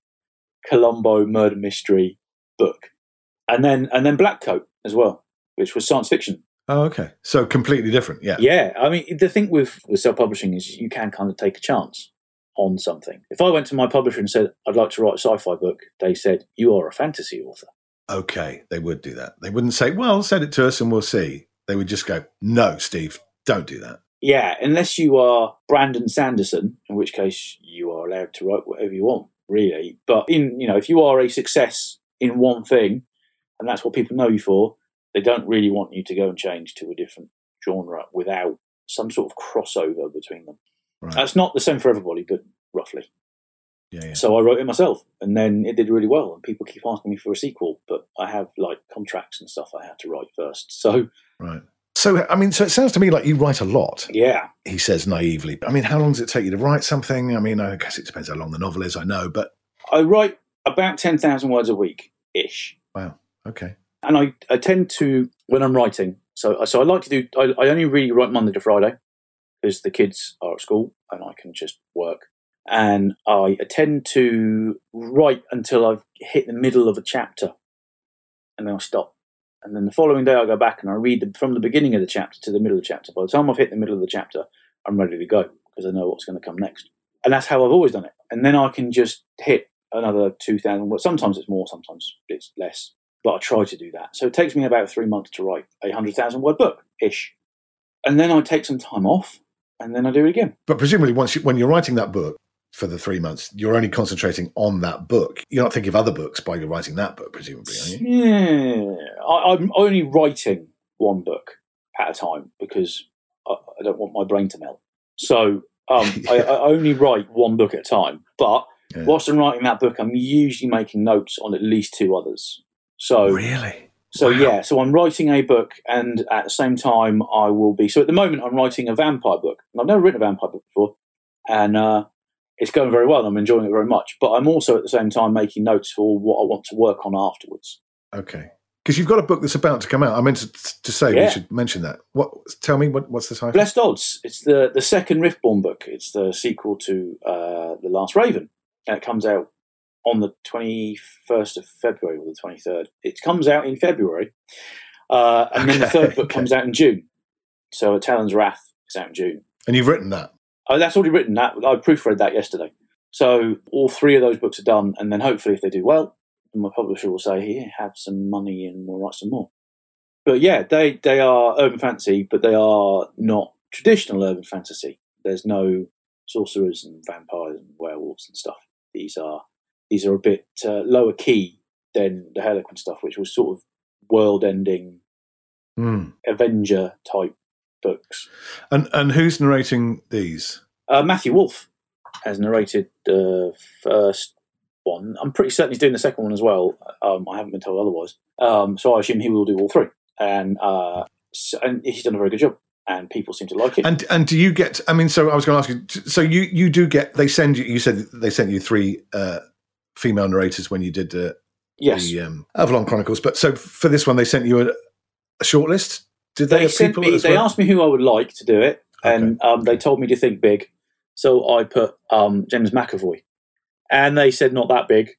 Columbo murder mystery book, and then and then Black Coat as well, which was science fiction. Oh, okay. So completely different. Yeah. Yeah, I mean, the thing with, with self publishing is you can kind of take a chance on something. If I went to my publisher and said, I'd like to write a sci fi book, they said, You are a fantasy author. Okay. They would do that. They wouldn't say, well, send it to us and we'll see. They would just go, no, Steve, don't do that. Yeah, unless you are Brandon Sanderson, in which case you are allowed to write whatever you want, really. But in you know, if you are a success in one thing, and that's what people know you for, they don't really want you to go and change to a different genre without some sort of crossover between them. Right. That's not the same for everybody, but roughly. yeah, yeah. So I wrote it myself, and then it did really well. And people keep asking me for a sequel, but I have like contracts and stuff I had to write first. So Right. So, I mean, so it sounds to me like you write a lot, yeah, he says naively. I mean, how long does it take you to write something? I mean, I guess it depends how long the novel is, I know, but I write about ten thousand words a week ish, Wow. okay. and I, I tend to when I'm writing. So so I like to do. I, I only really write Monday to Friday because the kids are at school and I can just work. And I tend to write until I've hit the middle of a chapter, and then I stop. And then the following day, I go back and I read the, from the beginning of the chapter to the middle of the chapter. By the time I've hit the middle of the chapter, I'm ready to go because I know what's going to come next. And that's how I've always done it. And then I can just hit another 2,000 words. Sometimes it's more, sometimes it's less. But I try to do that. So it takes me about three months to write a 100,000 word book ish. And then I take some time off and then I do it again. But presumably, once you, when you're writing that book for the three months, you're only concentrating on that book. You're not thinking of other books while you're writing that book, presumably, are you? Yeah, I, I'm only writing one book at a time because I, I don't want my brain to melt. So um, I, I only write one book at a time. But Yeah. whilst I'm writing that book, I'm usually making notes on at least two others. So Really? So Wow. yeah, so I'm writing a book, and at the same time, I will be. So at the moment, I'm writing a vampire book. And I've never written a vampire book before, and uh, it's going very well. and I'm enjoying it very much. But I'm also at the same time making notes for what I want to work on afterwards. Okay. Because you've got a book that's about to come out. I meant to, to say we Yeah. should mention that. What? Tell me what, what's the title? Blessed Odds. It's the the second Riftborn book. It's the sequel to uh, the Last Raven, and it comes out on the twenty first of February or the twenty third. It comes out in February, uh, and then the third book okay. comes out in June. So Talon's Wrath is out in June. And you've written that. Oh, that's already written. That I proofread that yesterday. So all three of those books are done, and then hopefully, if they do well, my publisher will say, "Here, have some money, and we'll write some more." But yeah, they they are urban fantasy, but they are not traditional urban fantasy. There's no sorcerers and vampires and werewolves and stuff. These are these are a bit uh, lower key than the Hellequin stuff, which was sort of world-ending Hmm. Avenger type books. And and who's narrating these? Uh, Matthew Wolf has narrated the first one. I'm pretty certain he's doing the second one as well. Um, I haven't been told otherwise. Um, so I assume he will do all three. And uh, so, and he's done a very good job. And people seem to like it. And and do you get? I mean, so I was going to ask you. So you you do get? They send you. You said they sent you three uh, female narrators when you did uh, Yes. the um, Avalon Chronicles. But so for this one, they sent you a, a short list. Did they, they sent me. They well? asked me who I would like to do it, and um, they told me to think big. So I put um, James McAvoy, and they said not that big.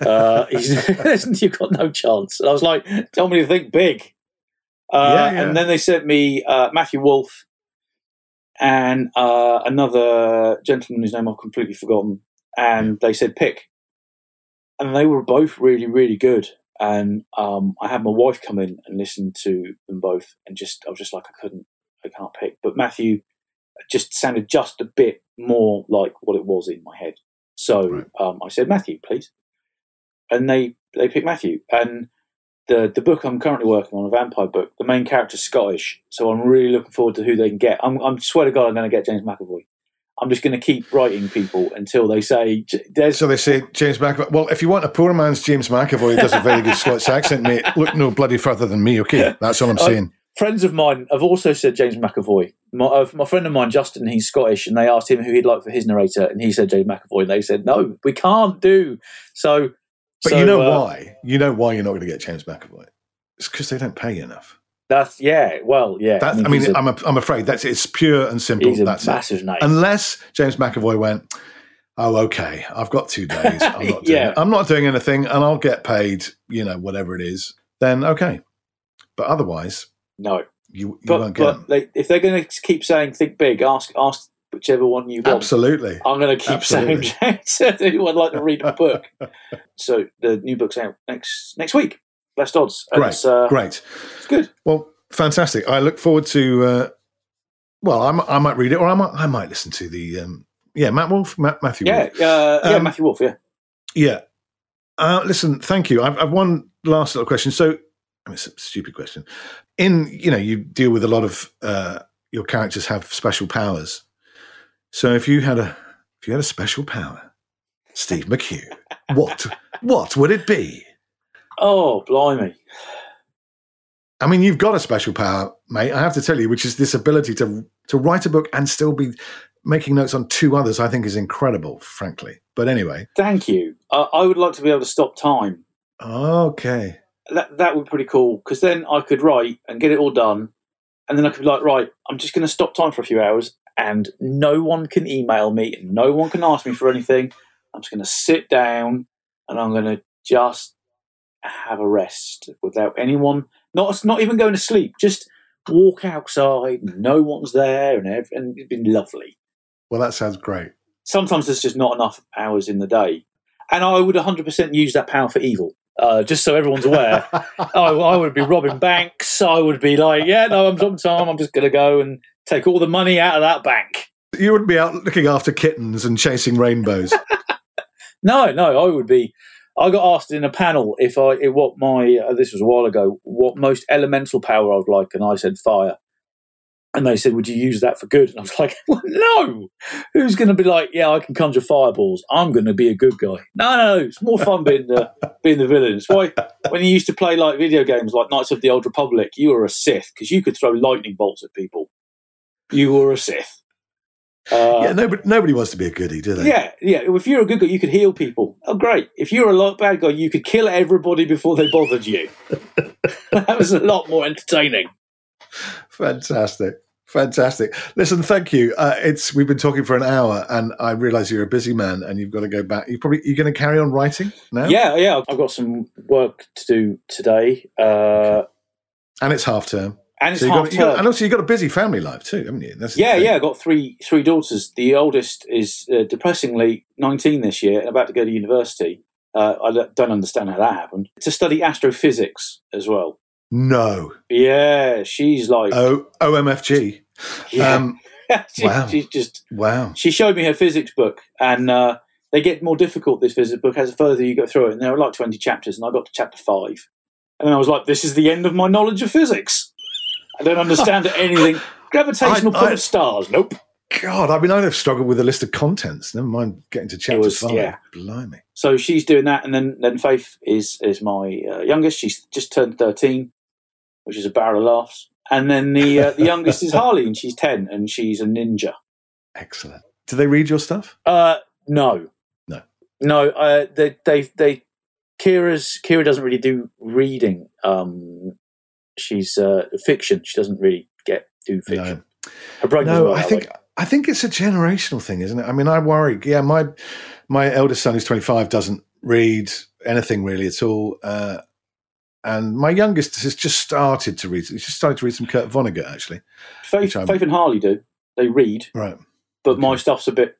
Uh, you've got no chance. And I was like, tell me to think big. Uh, Yeah, yeah. And then they sent me uh, Matthew Wolf and uh, another gentleman whose name I've completely forgotten. And they said pick, and they were both really, really good. And um, I had my wife come in and listen to them both, and just I was just like, I couldn't, I can't pick. But Matthew just sounded just a bit more like what it was in my head. So Right. um, I said, Matthew, please, and they they picked Matthew. And the the book I'm currently working on, a vampire book, the main character's Scottish, so I'm really looking forward to who they can get. I'm, I'm swear to God, I'm going to get James McAvoy. I'm just going to keep writing people until they say "J- there's So they say James McAvoy. Well, if you want a poor man's James McAvoy, who does a very good Scots accent, mate. Look no bloody further than me. Okay, that's all I'm Oh, saying. friends of mine have also said James McAvoy. My, uh, my friend of mine, Justin, he's Scottish, and they asked him who he'd like for his narrator, and he said James McAvoy. And they said, no, we can't do. So, But so, you know uh, why? You know why you're not going to get James McAvoy? It's because they don't pay you enough. That's yeah. Well, yeah. That, I mean, he's a, I'm, a, I'm afraid that's it's pure and simple. That's it. massive. Unless James McAvoy went, oh, okay, I've got two days. I'm not doing, Yeah. I'm not doing anything, and I'll get paid. You know, whatever it is. Then okay, but otherwise, no, you, you but won't get but they, if they're going to keep saying think big, ask ask whichever one you want. Absolutely. I'm going to keep Absolutely. saying James. would like to read a book. so the new book's out next next week. Blessed Odds. And Great, It's, uh, Great. It's good. Well, fantastic. I look forward to. Uh, well, I, mi- I might read it, or I might I might listen to the. Um, yeah, Matt Wolf, Matt, Matthew. Yeah, Wolf. uh, yeah. Um, Matthew Wolf. Yeah. Yeah. Uh, listen, thank you. I've, I've one last little question. So, I mean, it's a stupid question. In you know, you deal with a lot of uh, your characters have special powers. So, if you had a if you had a special power, Steve McHugh, what what would it be? Oh, blimey. I mean, you've got a special power, mate. I have to tell you, which is this ability to to write a book and still be making notes on two others. I think is incredible, frankly. But anyway, Thank you. Uh, I would like to be able to stop time. okay. That that would be pretty cool because then I could write and get it all done, and then I could be like, right, I'm just going to stop time for a few hours, and no one can email me, and no one can ask me for anything. I'm just going to sit down and I'm going to just have a rest without anyone, not not even going to sleep, just walk outside. No one's there, and and it'd been lovely. Well, that sounds great. sometimes there's just not enough hours in the day. And I would 100% use that power for evil. Uh, just so everyone's aware, I, I would be robbing banks. I would be like, yeah, no, I'm on time. I'm just going to go and take all the money out of that bank. You wouldn't be out looking after kittens and chasing rainbows. No, no, I would be. I got asked in a panel if I if what my uh, this was a while ago what most elemental power I would like, and I said fire. And they said, "Would you use that for good?" And I was like, well, "No. Who's going to be like, yeah, I can conjure fireballs. I'm going to be a good guy." No, no, no. It's more fun being the being the villain. It's why when you used to play like video games like Knights of the Old Republic, you were a Sith because you could throw lightning bolts at people. You were a Sith. Uh, yeah, nobody, nobody wants to be a goodie, do they? yeah, yeah. If you're a good guy, you could heal people. Oh, great. If you're a lot bad guy, you could kill everybody before they bothered you. that was a lot more entertaining. Fantastic. Fantastic. Listen, thank you. Uh, it's we've been talking for an hour, and I realise you're a busy man, and you've got to go back. You probably you're going to carry on writing now. Yeah, yeah. I've got some work to do today, uh, and it's half term. And it's So half got, you got, and also you've got a busy family life too, haven't you? That's Yeah, yeah. I've got three three daughters. The oldest is uh, depressingly 19 this year and about to go to university. Uh, I don't- understand how that happened. To study astrophysics as well. No. Yeah, she's like, O OMFG. yeah. Um, She- wow. she's just wow. she showed me her physics book, and uh, they get more difficult. This physics book as the further you go through it, and there are like twenty chapters, and I got to chapter five, and then I was like, "This is the end of my knowledge of physics. I don't understand anything. Gravitational I- pull I- of stars. Nope." God, I mean, I'd have struggled with a list of contents. Never mind getting to chapter was- five. yeah. Blimey. So she's doing that, and then then Faith is is my uh, youngest. She's just turned thirteen, which is a barrel of laughs. And then the uh, the youngest is Harley, and she's ten, and she's a ninja. Excellent. Do they read your stuff? Uh, no, No. no. Uh, they they they Kira's Kira doesn't really do reading. Um, she's uh, fiction. She doesn't really get do fiction. No. Her brain No, I think way. I think it's a generational thing, isn't it? I mean, I worry. Yeah, my my eldest son who's twenty five doesn't read anything really at all, uh, and my youngest has just started to read. He's just started to read some Kurt Vonnegut actually. Faith, Faith and Harley do. They read, Right. but my stuff's a bit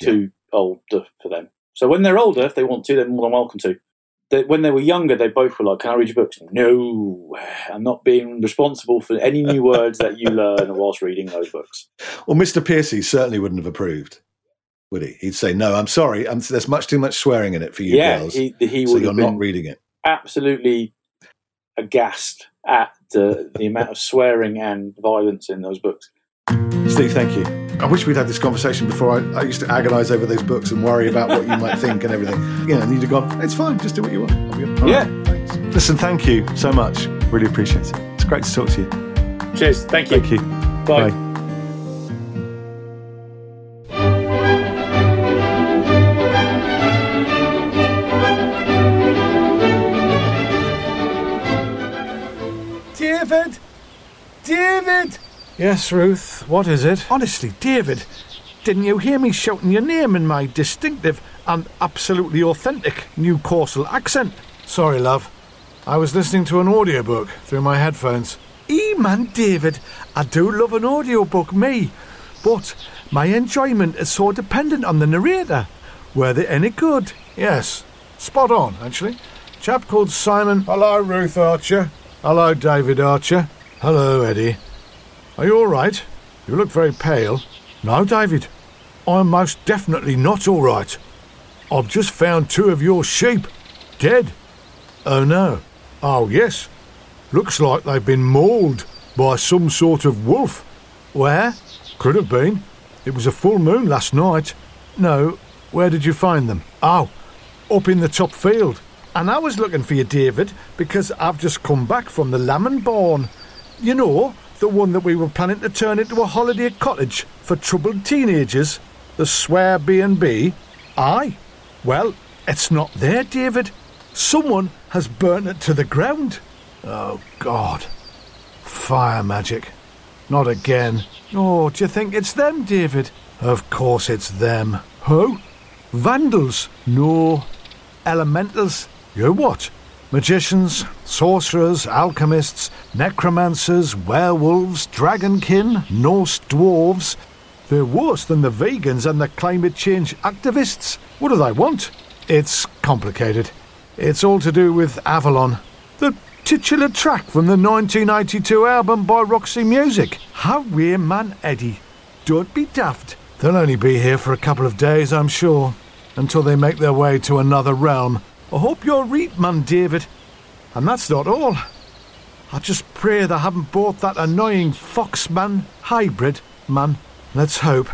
too older for them. So when they're older, if they want to, they're more than welcome to. They, when they were younger, they both were like, "Can I read your books?" No, I'm not being responsible for any new words that you learn whilst reading those books. Well, Mr. Piercy certainly wouldn't have approved, would he? He'd say, "No, I'm sorry. I'm, there's much too much swearing in it for you yeah, girls, he, he so you're not reading it." absolutely aghast at the, the amount of swearing and violence in those books. Steve, thank you. I wish we'd had this conversation before. I, I used to agonise over those books and worry about what you might think and everything. You know, and you'd have gone, it's fine, just do what you want. I'll be Yeah. right, thanks. Listen, thank you so much. Really appreciate it. It's great to talk to you. Cheers. Thank you. Thank you. Bye. Bye. David! David! Yes, Ruth, what is it? Honestly, David, didn't you hear me shouting your name in my distinctive and absolutely authentic new Newcastle accent? Sorry, love. I was listening to an audiobook through my headphones. E man, David, I do love an audiobook, me. But my enjoyment is so dependent on the narrator. Were they any good? Yes. Spot on, actually. Chap called Simon. Hello, Ruth Archer. Hello, David Archer. Hello, Eddie. Are you all right? You look very pale. No, David. I'm most definitely not all right. I've just found two of your sheep. Dead. Oh, no. Oh, yes. Looks like they've been mauled by some sort of wolf. Where? Could have been. It was a full moon last night. No, where did you find them? Oh, up in the top field. And I was looking for you, David, because I've just come back from the Lamb Barn. You know, the one that we were planning to turn into a holiday cottage for troubled teenagers, the Swear B&B. Aye. Well, it's not there, David. Someone has burnt it to the ground. Oh, God. Fire magic. Not again. Oh, do you think it's them, David? Of course it's them. Who? Vandals? No. Elementals? You what? Magicians, sorcerers, alchemists, necromancers, werewolves, dragonkin, Norse dwarves. They're worse than the vegans and the climate change activists. What do they want? It's complicated. It's all to do with Avalon. The titular track from the 1982 album by Roxy Music. How we're man, Eddie. Don't be daft. They'll only be here for a couple of days, I'm sure, until they make their way to another realm. I hope you're right, man, David. And that's not all. I just pray they haven't bought that annoying Foxman hybrid, man. Let's hope.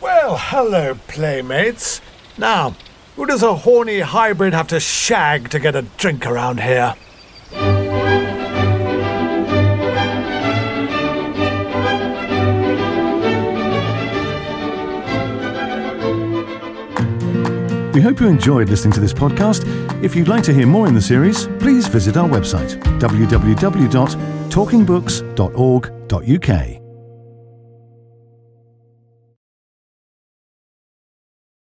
Well, hello, playmates. Now, who does a horny hybrid have to shag to get a drink around here? We hope you enjoyed listening to this podcast. If you'd like to hear more in the series, please visit our website www.talkingbooks.org.uk.